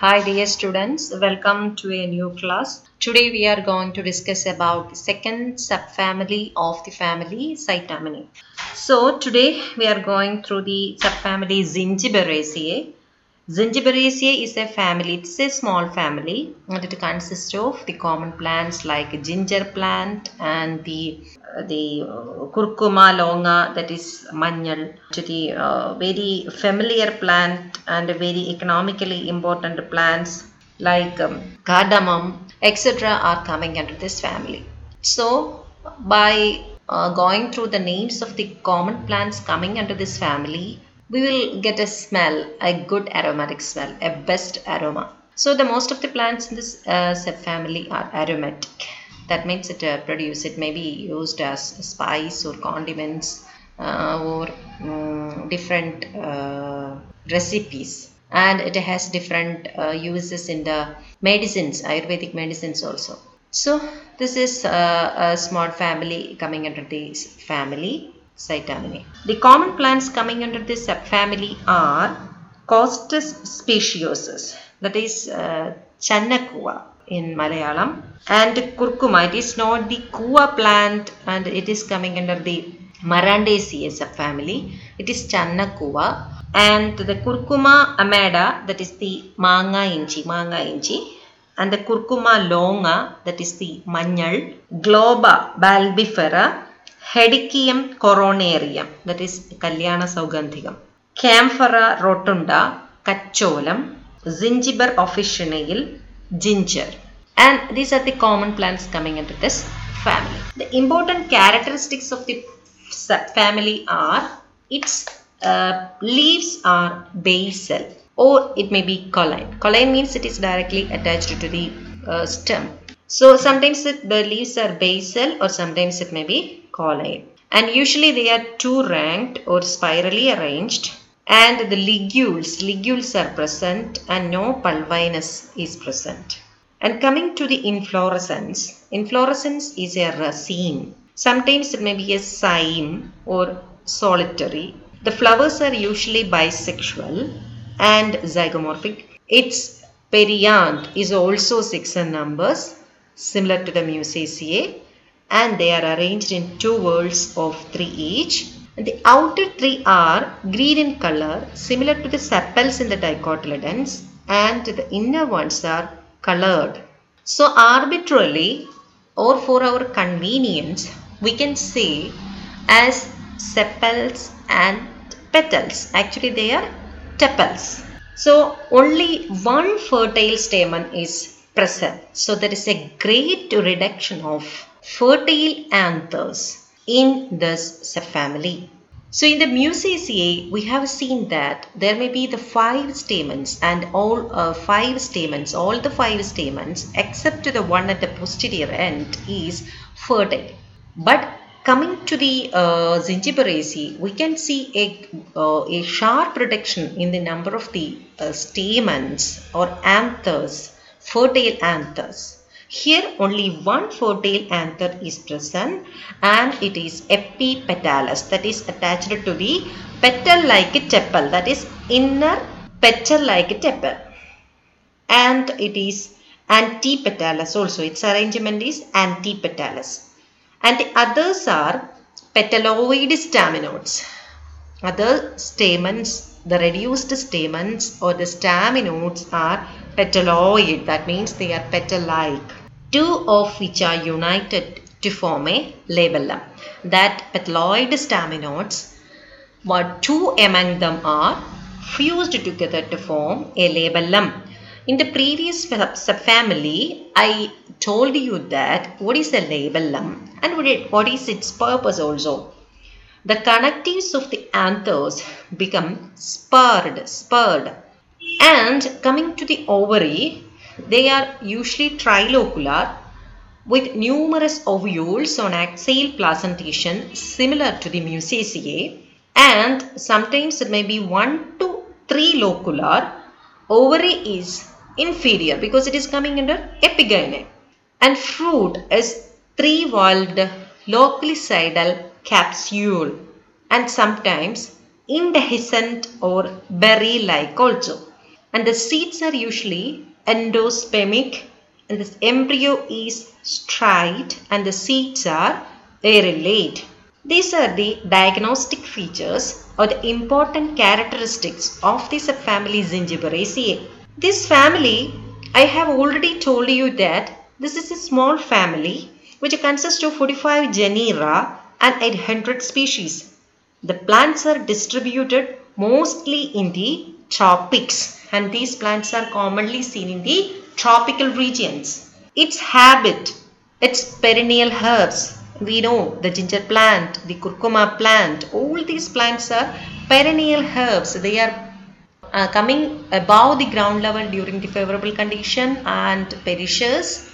Hi dear students, welcome to a new class. Today we are going to discuss about the second subfamily of the family Scitamineae. So today we are going through the subfamily Zingiberaceae. Zingiberaceae is a family, it's a small family and it consists of the common plants like ginger plant and the uh, the uh, curcuma longa that is manjal to the uh, very familiar plant and very economically important plants like um, cardamom etc are coming under this family. So by uh, going through the names of the common plants coming under this family we will get a smell a good aromatic smell a best aroma. So the most of the plants in this uh, subfamily are aromatic. That means it uh, produce it may be used as spice or condiments uh, or um, different uh, recipes. And it has different uh, uses in the medicines ayurvedic medicines also. So this is uh, a small family coming under this family scitamineae the common plants coming under this subfamily are costus speciosus that is uh, channakuva in Malayalam and curcuma. It is not the Kua plant and it is coming under the Marantaceae subfamily it is channakuva and the curcuma amada that is the manga inchi manga inchi. And the curcuma longa that is the manjal globba bulbifera hedychium coronarium that is kalyana saugandhikam kaempferia rotunda kacholam zingiber officinale ginger and these are the common plants coming into this family. The important characteristics of the family are its uh, leaves are basal or it may be cauline. Cauline means it is directly attached to the uh, stem. So sometimes the leaves are basal or sometimes it may be and usually they are two ranked or spirally arranged. And the ligules ligules are present and no pulvinus is present. And coming to the inflorescence inflorescence is a raceme. Sometimes it may be a cyme or solitary. The flowers are usually bisexual and zygomorphic. Its perianth is also six in numbers similar to the musaceae and they are arranged in two whorls of three each the outer three are green in color, similar to the sepals in the dicotyledons, and the inner ones are colored. So, arbitrarily or for our convenience, we can say as sepals and petals. Actually, they are tepals. So, only one fertile stamen is present. So, there is a great reduction of fertile anthers in this subfamily. So in the Musaceae, we have seen that there may be the five stamens and all uh, five stamens, all the five stamens except the one at the posterior end is fertile. But coming to the uh, Zingiberaceae, we can see a, uh, a sharp reduction in the number of the uh, stamens or anthers, fertile anthers. Here only one fertile anther is present and it is epipetalous that is attached to the petal like tepal that is inner petal like tepal and it is antipetalous also. Its arrangement is antipetalous and the others are petaloid staminodes. Other stamens the reduced stamens or the staminodes are petaloid that means they are petal like two of which are united to form a labellum. That petaloid staminodes, what two among them are fused together to form a labellum. In the previous subfamily, I told you that what is a labellum and what is its purpose also. The connectives of the anthers become spurred, spurred. And coming to the ovary, they are usually trilocular with numerous ovules on axial placentation similar to the Musaceae and sometimes it may be 1 to 3 locular. Ovary is inferior because it is coming under epigyne and fruit is three-valved loculicidal capsule and sometimes indehiscent or berry-like also. and the seeds are usually endospermic and the embryo is straight and the seeds are arillate. These are the diagnostic features or the important characteristics of the subfamily Zingiberaceae. This family, I have already told you that this is a small family which consists of 45 genera and 800 species. The plants are distributed mostly in the tropics and these plants are commonly seen in the tropical regions. Its habit, its perennial herbs, we know the ginger plant, the curcuma plant, all these plants are perennial herbs. They are uh, coming above the ground level during the favorable condition and perishes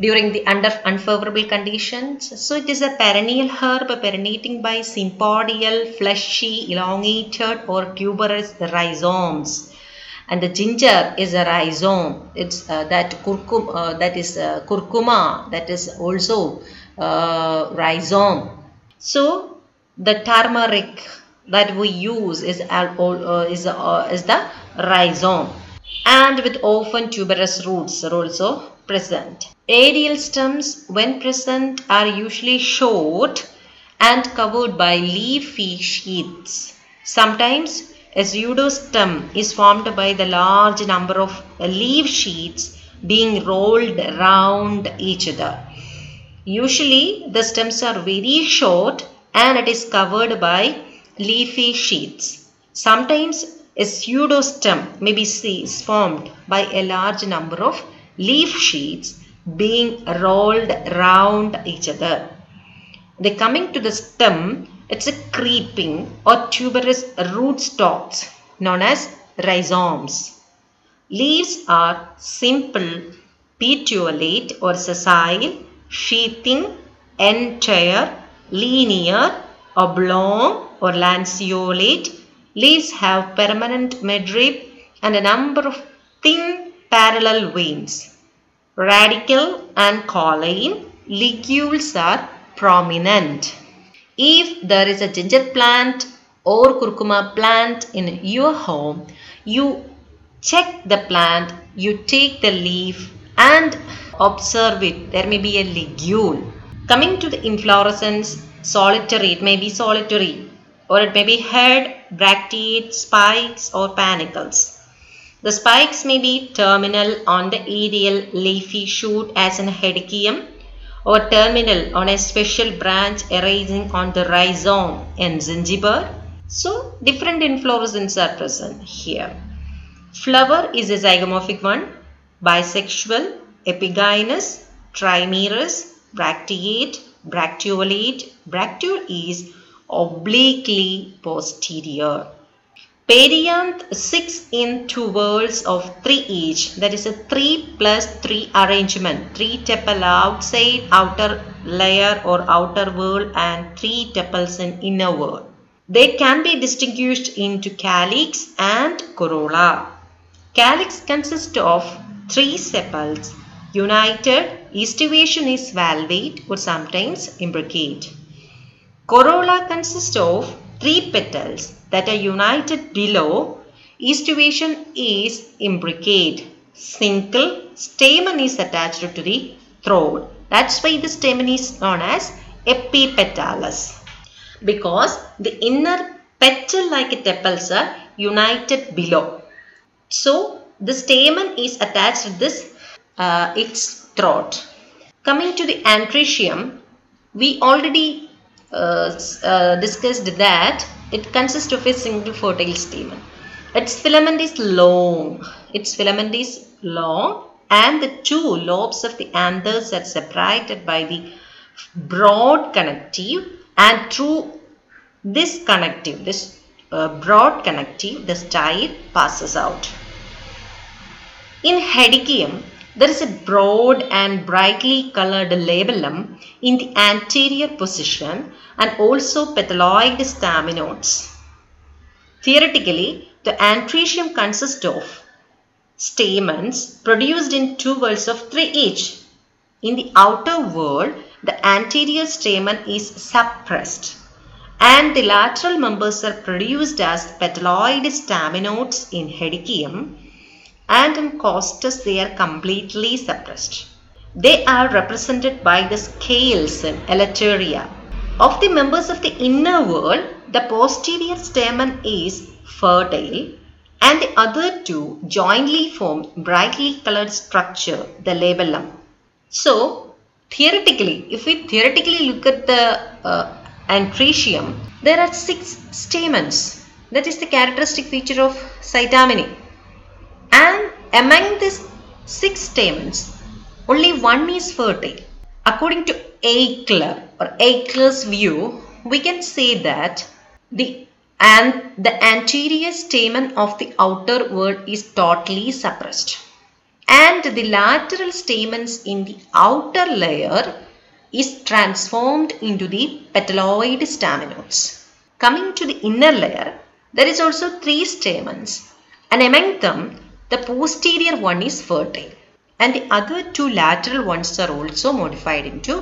during the under unfavorable conditions. So it is a perennial herb perennating by sympodial, fleshy, elongated or tuberous rhizomes. And the ginger is a rhizome. It's uh, that curcuma, uh, that is uh, curcuma, that is also uh, rhizome. So the turmeric that we use is, uh, is, uh, is the rhizome and with often tuberous roots are also present. Aerial stems when present are usually short and covered by leafy sheaths. Sometimes a pseudostem is formed by the large number of leaf sheets being rolled round each other. Usually the stems are very short and it is covered by leafy sheaths. Sometimes a pseudostem may be seen formed by a large number of leaf sheets being rolled round each other. The coming to the stem, it's a creeping or tuberous rootstocks known as rhizomes. Leaves are simple, petiolate or sessile sheathing, entire, linear, oblong or lanceolate. Leaves have permanent midrib and a number of thin parallel veins. Radical and cauline ligules are prominent. If there is a ginger plant or curcuma plant in your home, you check the plant, you take the leaf and observe it. There may be a ligule. Coming to the inflorescence, solitary, it may be solitary or it may be head, bracteate, spikes or panicles. The spikes may be terminal on the aerial leafy shoot as in hedychium or terminal on a special branch arising on the rhizome in zingiber. So different inflorescences are present here. Flower is a zygomorphic one, bisexual epigynous, trimerous, bracteate, bracteolate. Bracteole is obliquely posterior. Perianth 6 in two whorls of 3 each. That is a 3 plus 3 arrangement. 3 tepal outside outer layer or outer whorl and 3 tepals in inner whorl. They can be distinguished into calyx and corolla. Calyx consists of 3 sepals United, estivation is valvate or sometimes imbricate. Corolla consists of three petals that are united below. Estivation is imbricate. Single stamen is attached to the throat. That's why the stamen is known as epipetalous. Because the inner petal-like tepals are united below. So, the stamen is attached to this uh, its throat. Coming to the androecium, we already discussed that it consists of a single fertile stamen. Its filament is long. Its filament is long and the two lobes of the anthers are separated by the broad connective and through this connective, this uh, broad connective, the style passes out. In hedychium, there is a broad and brightly colored labellum in the anterior position and also petaloid staminodes. Theoretically, the androecium consists of stamens produced in two whorls of three each. In the outer whorl, the anterior stamen is suppressed and the lateral members are produced as petaloid staminodes in hedychium and in costus they are completely suppressed. They are represented by the scales in elettaria. Of the members of the inner whorl, the posterior stamen is fertile and the other two jointly form brightly colored structure, the labellum. So, theoretically, if we theoretically look at the uh, there are six stamens. That is the characteristic feature of Scitamineae. Among these six stamens, only one is fertile. According to Eichler or Eichler's view, we can say that the and the anterior stamen of the outer whorl is totally suppressed and the lateral stamens in the outer layer is transformed into the petaloid staminodes. Coming to the inner layer, there is also three stamens and among them the posterior one is fertile and the other two lateral ones are also modified into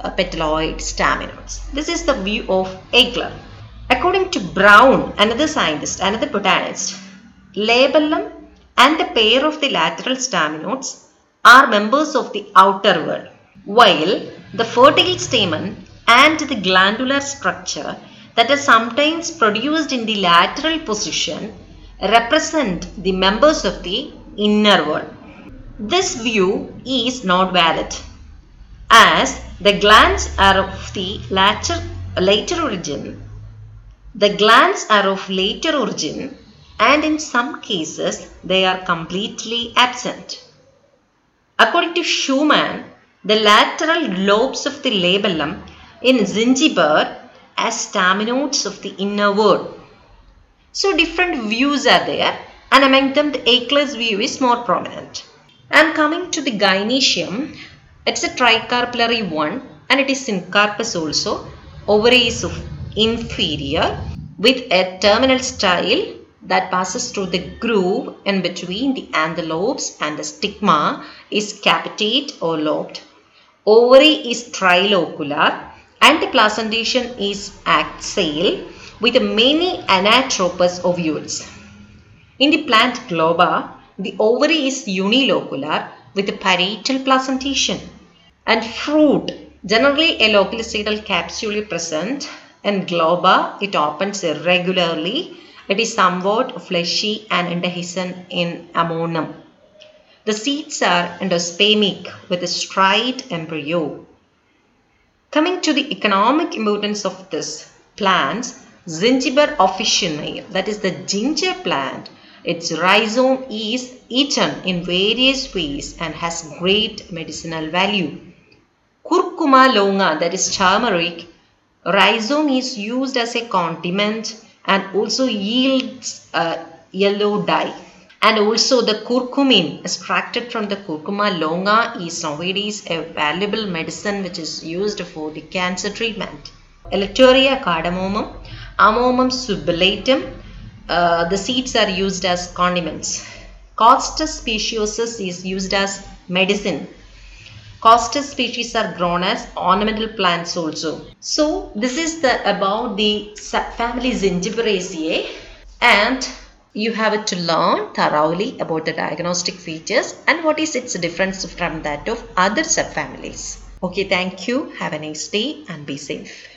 uh, petaloid staminodes. This is the view of Eichler. According to Brown, another scientist, another botanist, labellum and the pair of the lateral staminodes are members of the outer whorl, while the fertile stamen and the glandular structure that are sometimes produced in the lateral position represent the members of the inner whorl. This view is not valid as the glands are of the later, later origin the glands are of later origin and in some cases they are completely absent. According to Schumann, the lateral lobes of the labellum in zingiber as staminodes of the inner whorl. So different views are there and among them the Eichler's view is more prominent. And coming to the gynoecium, it's a tricarpellary one and it is syncarpous also. Ovaries of inferior with a terminal style that passes through the groove in between the antherlobes and the stigma is capitate or lobed. Ovary is trilocular and the placentation is axile with many anatropous ovules. In the plant globba, the ovary is unilocular with a parietal placentation and fruit generally a loculicidal capsule present in globba, it opens irregularly. It is somewhat fleshy and indehiscent in amomum. The seeds are endospermic with a striate embryo. Coming to the economic importance of this plant, Zingiber officinae, that is the ginger plant, its rhizome is eaten in various ways and has great medicinal value. Curcuma longa, that is turmeric, Rhizome is used as a condiment and also yields a yellow dye. And also the curcumin extracted from the curcuma longa is nowadays a valuable medicine which is used for the cancer treatment. Elettaria cardamomum, Amomum subulatum, uh, the seeds are used as condiments. Costus speciosus is used as medicine Costus species are grown as ornamental plants also. So this is the about the subfamily Zingiberaceae and you have to learn thoroughly about the diagnostic features and what is its difference from that of other subfamilies. Okay, thank you. Have a nice day and be safe.